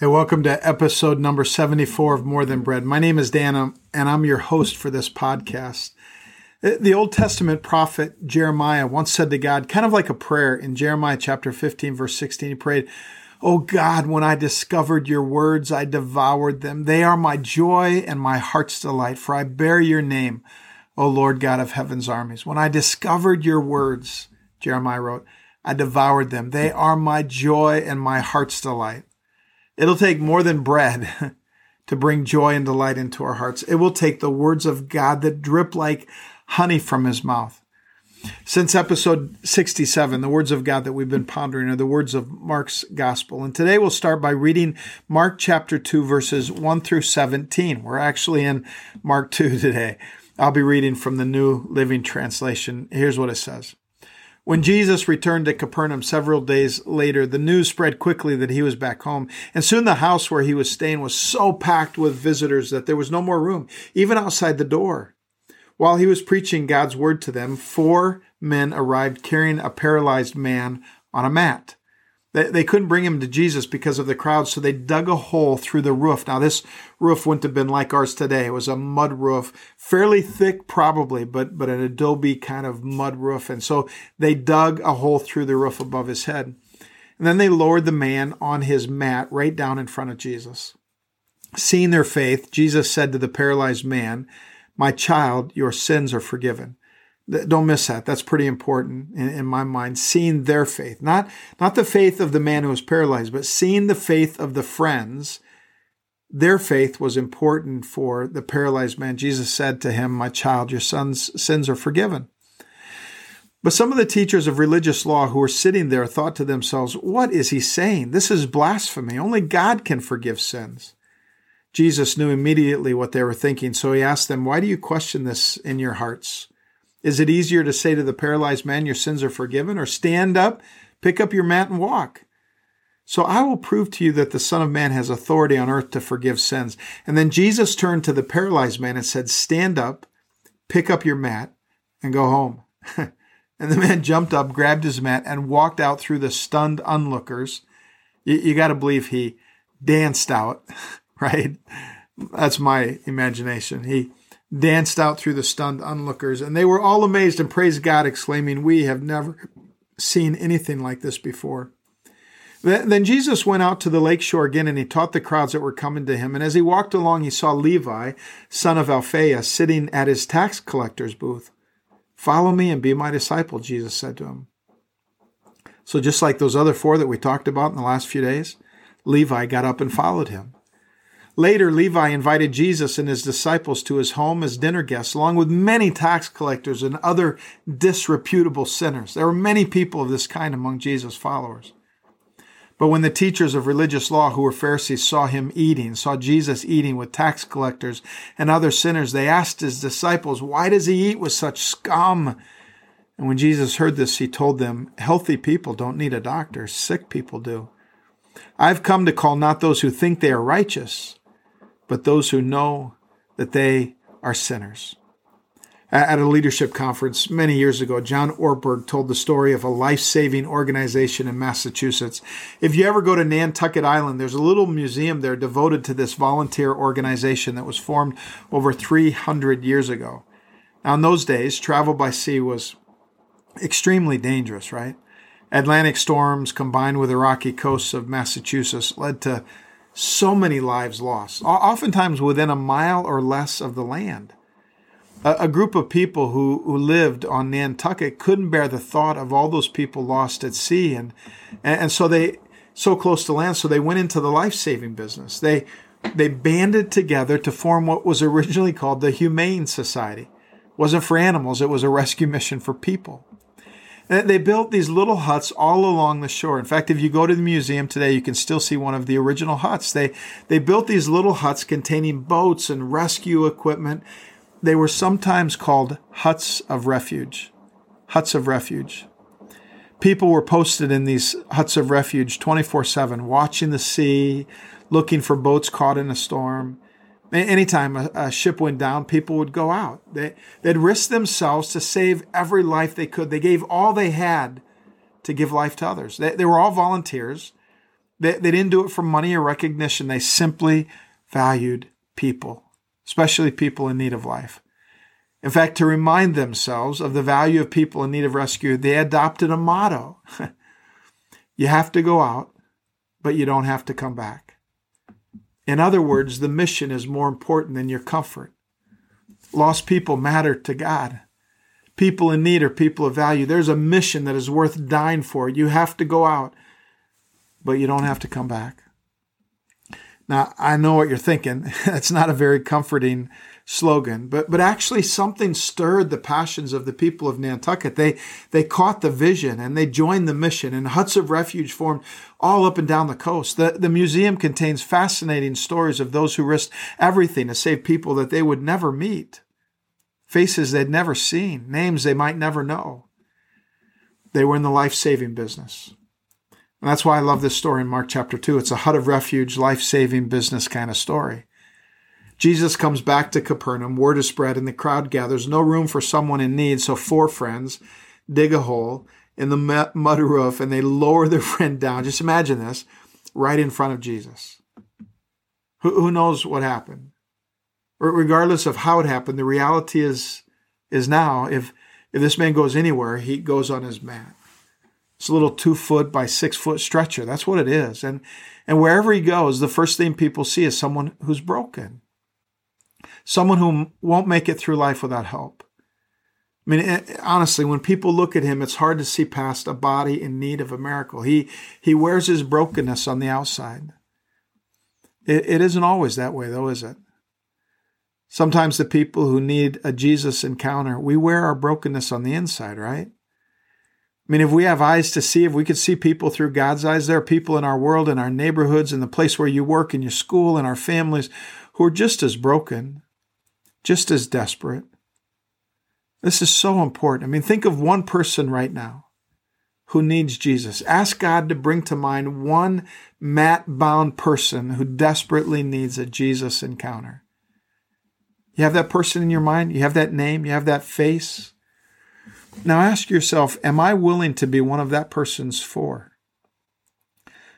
Hey, welcome to episode number 74 of More Than Bread. My name is Dan, um, and I'm your host for this podcast. The Old Testament prophet Jeremiah once said to God, kind of like a prayer in Jeremiah chapter 15, verse 16, he prayed, Oh God, when I discovered your words, I devoured them. They are my joy and my heart's delight, for I bear your name, O Lord God of heaven's armies. When I discovered your words, Jeremiah wrote, I devoured them. They are my joy and my heart's delight. It'll take more than bread to bring joy and delight into our hearts. It will take the words of God that drip like honey from his mouth. Since episode 67, the words of God that we've been pondering are the words of Mark's gospel. And today we'll start by reading Mark chapter 2, verses 1 through 17. We're actually in Mark 2 today. I'll be reading from the New Living Translation. Here's what it says. When Jesus returned to Capernaum several days later, the news spread quickly that he was back home. And soon the house where he was staying was so packed with visitors that there was no more room, even outside the door. While he was preaching God's word to them, four men arrived carrying a paralyzed man on a mat. They, they couldn't bring him to Jesus because of the crowd, so they dug a hole through the roof. Now, this roof wouldn't have been like ours today. It was a mud roof, fairly thick, probably, but, but an adobe kind of mud roof. And so they dug a hole through the roof above his head. And then they lowered the man on his mat right down in front of Jesus. Seeing their faith, Jesus said to the paralyzed man, My child, your sins are forgiven. Don't miss that. That's pretty important in, in, my mind. Seeing their faith, not not the faith of the man who was paralyzed, but seeing the faith of the friends. Their faith was important for the paralyzed man. Jesus said to him, "My child, your son's sins are forgiven." But some of the teachers of religious law who were sitting there thought to themselves, "What is he saying? This is blasphemy. Only God can forgive sins." Jesus knew immediately what they were thinking, so he asked them, "Why do you question this in your hearts?" Is it easier to say to the paralyzed man, Your sins are forgiven, or stand up, pick up your mat, and walk? So I will prove to you that the Son of Man has authority on earth to forgive sins. And then Jesus turned to the paralyzed man and said, Stand up, pick up your mat, and go home. and the man jumped up, grabbed his mat, and walked out through the stunned onlookers. You, you got to believe he danced out, right? That's my imagination. He danced out through the stunned onlookers, and they were all amazed and praised God, exclaiming, We have never seen anything like this before. Then Jesus went out to the lake shore again and he taught the crowds that were coming to him. And as he walked along, he saw Levi, son of Alphaeus, sitting at his tax collector's booth. Follow me and be my disciple, Jesus said to him. So, just like those other four that we talked about in the last few days, Levi got up and followed him. Later, Levi invited Jesus and his disciples to his home as dinner guests, along with many tax collectors and other disreputable sinners. There were many people of this kind among Jesus' followers. But when the teachers of religious law, who were Pharisees, saw him eating, saw Jesus eating with tax collectors and other sinners, they asked his disciples, Why does he eat with such scum? And when Jesus heard this, he told them, Healthy people don't need a doctor, sick people do. I've come to call not those who think they are righteous but those who know that they are sinners. At a leadership conference many years ago, John Ortberg told the story of a life saving organization in Massachusetts. If you ever go to Nantucket Island, there's a little museum there devoted to this volunteer organization that was formed over 300 years ago. Now, in those days, travel by sea was extremely dangerous, right? Atlantic storms combined with the rocky coasts of Massachusetts led to so many lives lost, oftentimes within a mile or less of the land. A, a, group of people who, who lived on Nantucket couldn't bear the thought of all those people lost at sea, and, and, and so they so close to land, so they went into the life saving business. They they banded together to form what was originally called the Humane Society. It wasn't for animals; it was a rescue mission for people. They built these little huts all along the shore. In fact, if you go to the museum today, you can still see one of the original huts. They, they built these little huts containing boats and rescue equipment. They were sometimes called huts of refuge. Huts of refuge. People were posted in these huts of refuge 24 7, watching the sea, looking for boats caught in a storm. Anytime a, a, ship went down, people would go out. They, they'd risk themselves to save every life they could. They gave all they had to give life to others. They, they were all volunteers. They, they didn't do it for money or recognition. They simply valued people, especially people in need of life. In fact, to remind themselves of the value of people in need of rescue, they adopted a motto. you have to go out, but you don't have to come back. In other words, the mission is more important than your comfort. Lost people matter to God. People in need are people of value. There's a mission that is worth dying for. You have to go out, but you don't have to come back. Now, I know what you're thinking. That's not a very comforting slogan, but but actually something stirred the passions of the people of Nantucket. They they caught the vision and they joined the mission, and huts of refuge formed all up and down the coast. The the museum contains fascinating stories of those who risked everything to save people that they would never meet, faces they'd never seen, names they might never know. They were in the life saving business. And that's why I love this story in Mark chapter 2. It's a hut of refuge, life saving business kind of story. Jesus comes back to Capernaum. Word is spread, and the crowd gathers. No room for someone in need. So, four friends dig a hole in the mud roof and they lower their friend down. Just imagine this right in front of Jesus. Who, who knows what happened? Regardless of how it happened, the reality is, is now if, if this man goes anywhere, he goes on his mat. It's a little two foot by six foot stretcher. That's what it is. And, and wherever he goes, the first thing people see is someone who's broken someone who won't make it through life without help. I mean, eh, honestly, when people look at him, it's hard to see past a body in need of a miracle. He, he wears his brokenness on the outside. It, it isn't always that way, though, is it? Sometimes the people who need a Jesus encounter, we wear our brokenness on the inside, right? I mean, if we have eyes to see, if we could see people through God's eyes, there are people in our world, in our neighborhoods, in the place where you work, in your school, in our families, who are just as broken, just as desperate. This is so important. I mean, think of one person right now who needs Jesus. Ask God to bring to mind one mat bound person who desperately needs a Jesus encounter. You have that person in your mind? You have that name? You have that face? Now ask yourself, am I willing to be one of that person's four?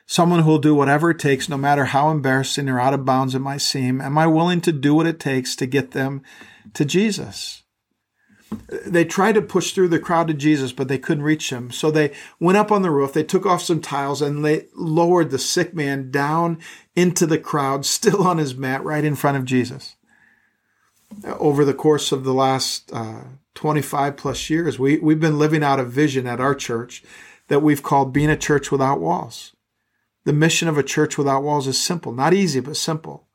Someone who will do whatever it takes, no matter how embarrassing or out of bounds it might seem. Am I willing to do what it takes to get them to Jesus? They tried to push through the crowd to Jesus, but they couldn't reach him. So they went up on the roof, they took off some tiles, and they lowered the sick man down into the crowd, still on his mat, right in front of Jesus. Over the course of the last uh, 25 plus years, we, we've been living out a vision at our church that we've called being a church without walls. The mission of a church without walls is simple, not easy, but simple.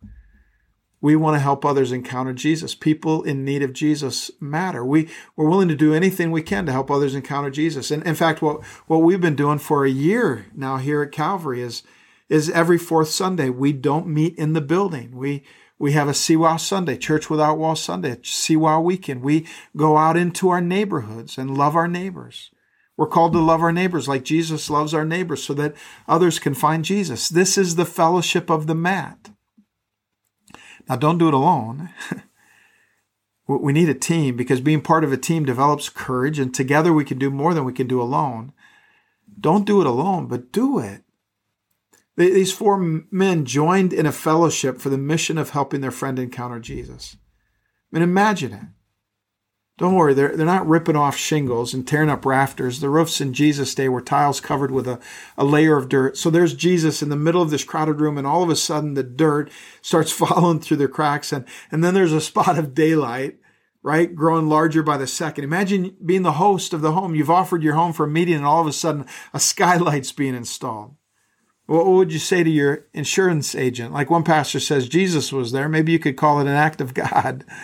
We want to help others encounter Jesus. People in need of Jesus matter. We, we're willing to do anything we can to help others encounter Jesus. And in fact, what, what we've been doing for a year now here at Calvary is, is every fourth Sunday, we don't meet in the building. We, we have a CWOW Sunday, Church Without Walls Sunday, CWOW weekend. We go out into our neighborhoods and love our neighbors. We're called to love our neighbors like Jesus loves our neighbors so that others can find Jesus. This is the fellowship of the mat. Now, don't do it alone. we need a team because being part of a team develops courage, and together we can do more than we can do alone. Don't do it alone, but do it. These four men joined in a fellowship for the mission of helping their friend encounter Jesus. I mean, imagine it. Don't worry, they're, they're not ripping off shingles and tearing up rafters. The roofs in Jesus' day were tiles covered with a, a layer of dirt. So there's Jesus in the middle of this crowded room, and all of a sudden the dirt starts falling through the cracks, and, and then there's a spot of daylight, right? Growing larger by the second. Imagine being the host of the home. You've offered your home for a meeting, and all of a sudden a skylight's being installed. What would you say to your insurance agent? Like one pastor says, Jesus was there. Maybe you could call it an act of God.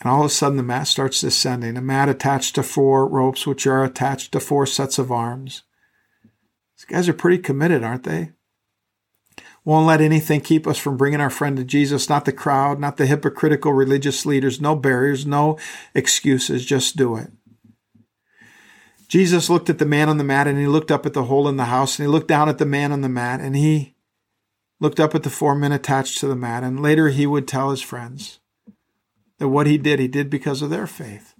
And all of a sudden, the mat starts descending, a mat attached to four ropes, which are attached to four sets of arms. These guys are pretty committed, aren't they? Won't let anything keep us from bringing our friend to Jesus, not the crowd, not the hypocritical religious leaders, no barriers, no excuses, just do it. Jesus looked at the man on the mat and he looked up at the hole in the house and he looked down at the man on the mat and he looked up at the four men attached to the mat and later he would tell his friends, that what he did, he did because of their faith.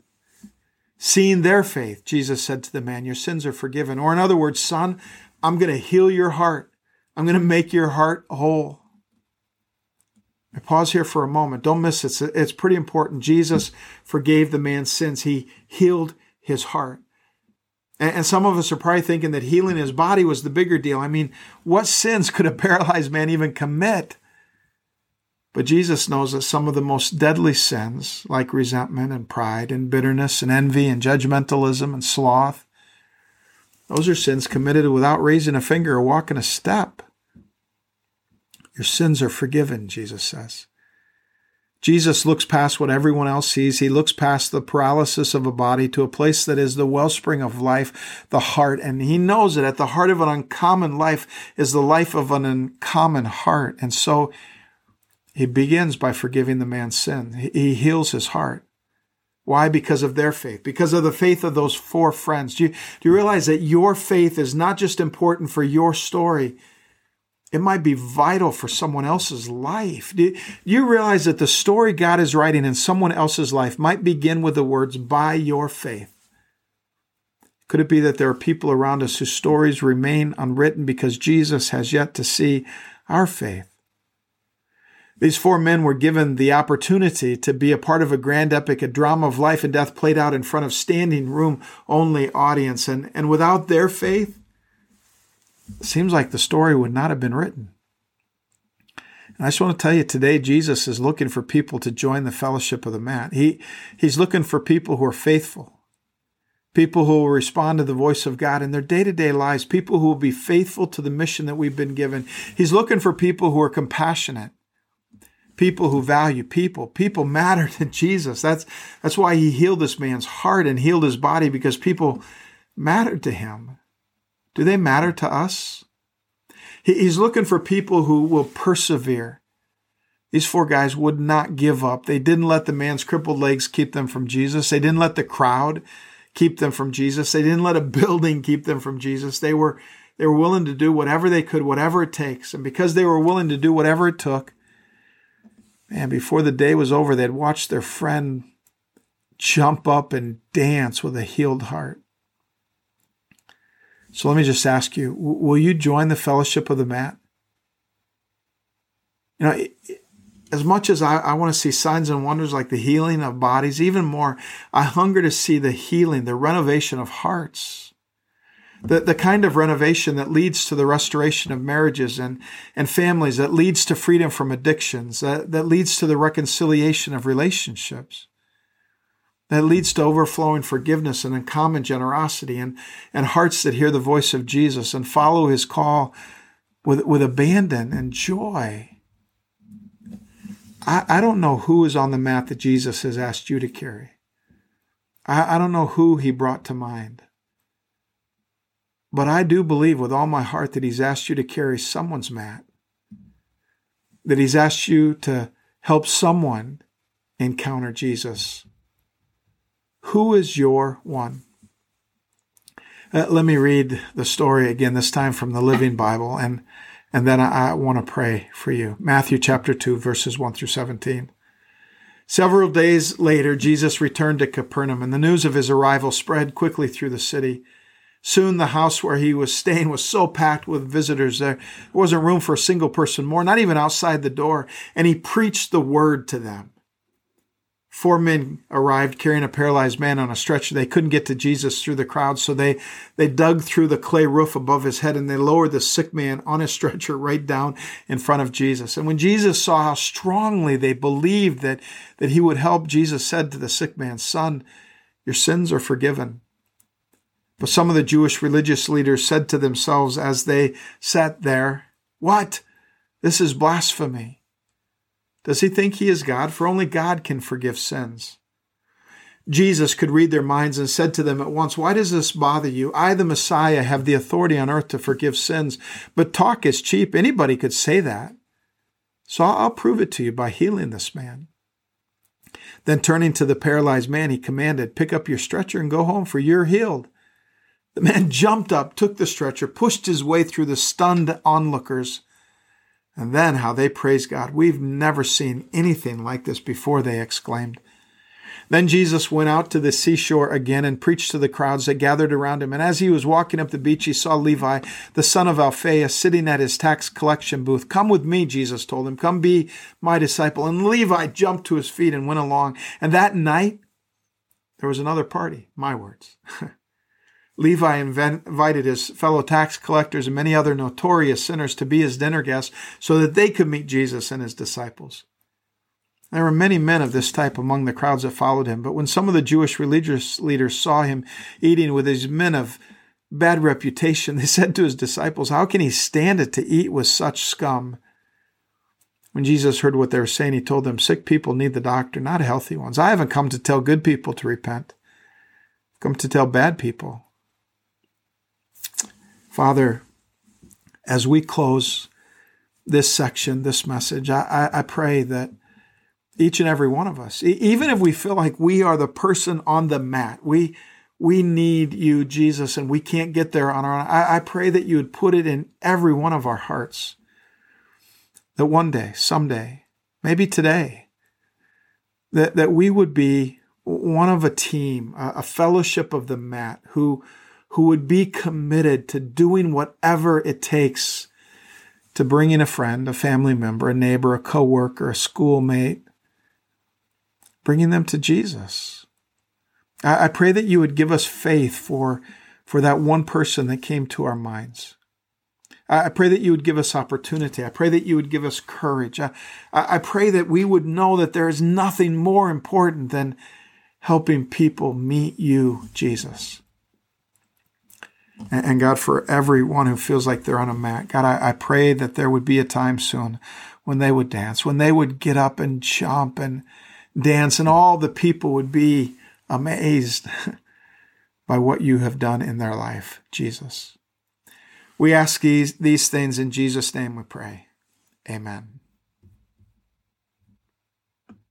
Seeing their faith, Jesus said to the man, Your sins are forgiven. Or, in other words, son, I'm going to heal your heart I'm going to make your heart whole. I pause here for a moment. Don't miss it. It's pretty important. Jesus forgave the man's sins. He healed his heart. And some of us are probably thinking that healing his body was the bigger deal. I mean, what sins could a paralyzed man even commit? But Jesus knows that some of the most deadly sins, like resentment and pride and bitterness and envy and judgmentalism and sloth, those are sins committed without raising a finger or walking a step. Your sins are forgiven, Jesus says. Jesus looks past what everyone else sees. He looks past the paralysis of a body to a place that is the wellspring of life, the heart. And he knows that at the heart of an uncommon life is the life of an uncommon heart. And so he begins by forgiving the man's sin. He heals his heart. Why? Because of their faith, because of the faith of those four friends. Do you, do you realize that your faith is not just important for your story? It might be vital for someone else's life. Do you realize that the story God is writing in someone else's life might begin with the words, by your faith? Could it be that there are people around us whose stories remain unwritten because Jesus has yet to see our faith? These four men were given the opportunity to be a part of a grand epic, a drama of life and death played out in front of standing room only audience. And, and without their faith, it seems like the story would not have been written. And I just want to tell you today, Jesus is looking for people to join the fellowship of the mat. He, he's looking for people who are faithful, people who will respond to the voice of God in their day to day lives, people who will be faithful to the mission that we've been given. He's looking for people who are compassionate, people who value people. People matter to Jesus. That's, that's why he healed this man's heart and healed his body because people mattered to him. Do they matter to us? He's looking for people who will persevere. These four guys would not give up. They didn't let the man's crippled legs keep them from Jesus. They didn't let the crowd keep them from Jesus. They didn't let a building keep them from Jesus. They were, they were willing to do whatever they could, whatever it takes. And because they were willing to do whatever it took, Man, before the day was over, they'd watched their friend jump up and dance with a healed heart. So let me just ask you will you join the fellowship of the mat? You know, as much as I, I want to see signs and wonders like the healing of bodies, even more, I hunger to see the healing, the renovation of hearts the, the kind of renovation that leads to the restoration of marriages and, and families, that leads to freedom from addictions, that, that leads to the reconciliation of relationships, that leads to overflowing forgiveness and uncommon generosity and, and hearts that hear the voice of Jesus and follow his call with, with abandon and joy. I, I don't know who is on the mat that Jesus has asked you to carry. I, I don't know who he brought to mind. But I do believe with all my heart that He's asked you to carry someone's mat, that He's asked you to help someone encounter Jesus. Who is your one? Uh, let me read the story again, this time from the Living Bible, and, and then I, I want to pray for you. Matthew chapter 2, verses 1 through 17. Several days later, Jesus returned to Capernaum, and the news of his arrival spread quickly through the city. Soon the house where he was staying was so packed with visitors there wasn't room for a single person more, not even outside the door. And he preached the word to them. Four men arrived carrying a paralyzed man on a stretcher. They couldn't get to Jesus through the crowd, so they, they dug through the clay roof above his head and they lowered the sick man on his stretcher right down in front of Jesus. And when Jesus saw how strongly they believed that, that he would help, Jesus said to the sick man, Son, your sins are forgiven. But some of the Jewish religious leaders said to themselves as they sat there, What? This is blasphemy. Does he think he is God? For only God can forgive sins. Jesus could read their minds and said to them at once, Why does this bother you? I, the Messiah, have the authority on earth to forgive sins, but talk is cheap. Anybody could say that. So I'll prove it to you by healing this man. Then turning to the paralyzed man, he commanded, Pick up your stretcher and go home, for you're healed. The man jumped up, took the stretcher, pushed his way through the stunned onlookers. And then how they praised God. We've never seen anything like this before, they exclaimed. Then Jesus went out to the seashore again and preached to the crowds that gathered around him. And as he was walking up the beach, he saw Levi, the son of Alphaeus, sitting at his tax collection booth. Come with me, Jesus told him. Come be my disciple. And Levi jumped to his feet and went along. And that night, there was another party. My words. Levi invited his fellow tax collectors and many other notorious sinners to be his dinner guests so that they could meet Jesus and his disciples. There were many men of this type among the crowds that followed him, but when some of the Jewish religious leaders saw him eating with these men of bad reputation, they said to his disciples, How can he stand it to eat with such scum? When Jesus heard what they were saying, he told them, Sick people need the doctor, not healthy ones. I haven't come to tell good people to repent, I've come to tell bad people. Father, as we close this section, this message, I, I, pray that each and every one of us. Even if we feel like we are the person on the mat, we we need you, Jesus, and we can't get there on our own. I, I pray that you would put it in every one of our hearts. That one day, someday, maybe today, that, that we would be one of a team, a, a fellowship of the mat who, who would be committed to doing whatever it takes to bring in a friend, a family member, a neighbor, a coworker, a schoolmate, bringing them to Jesus. I, I pray that you would give us faith for, for that one person that came to our minds. I pray that you would give us opportunity. I pray that you would give us courage. I, I pray that we would know that there is nothing more important than helping people meet you, Jesus. And, God, for everyone who feels like they're on a mat, God, I, I pray that there would be a time soon when they would dance, when they would get up and jump and dance, and all the people would be amazed by what you have done in their life, Jesus. We ask these, these things in Jesus' name we pray. Amen.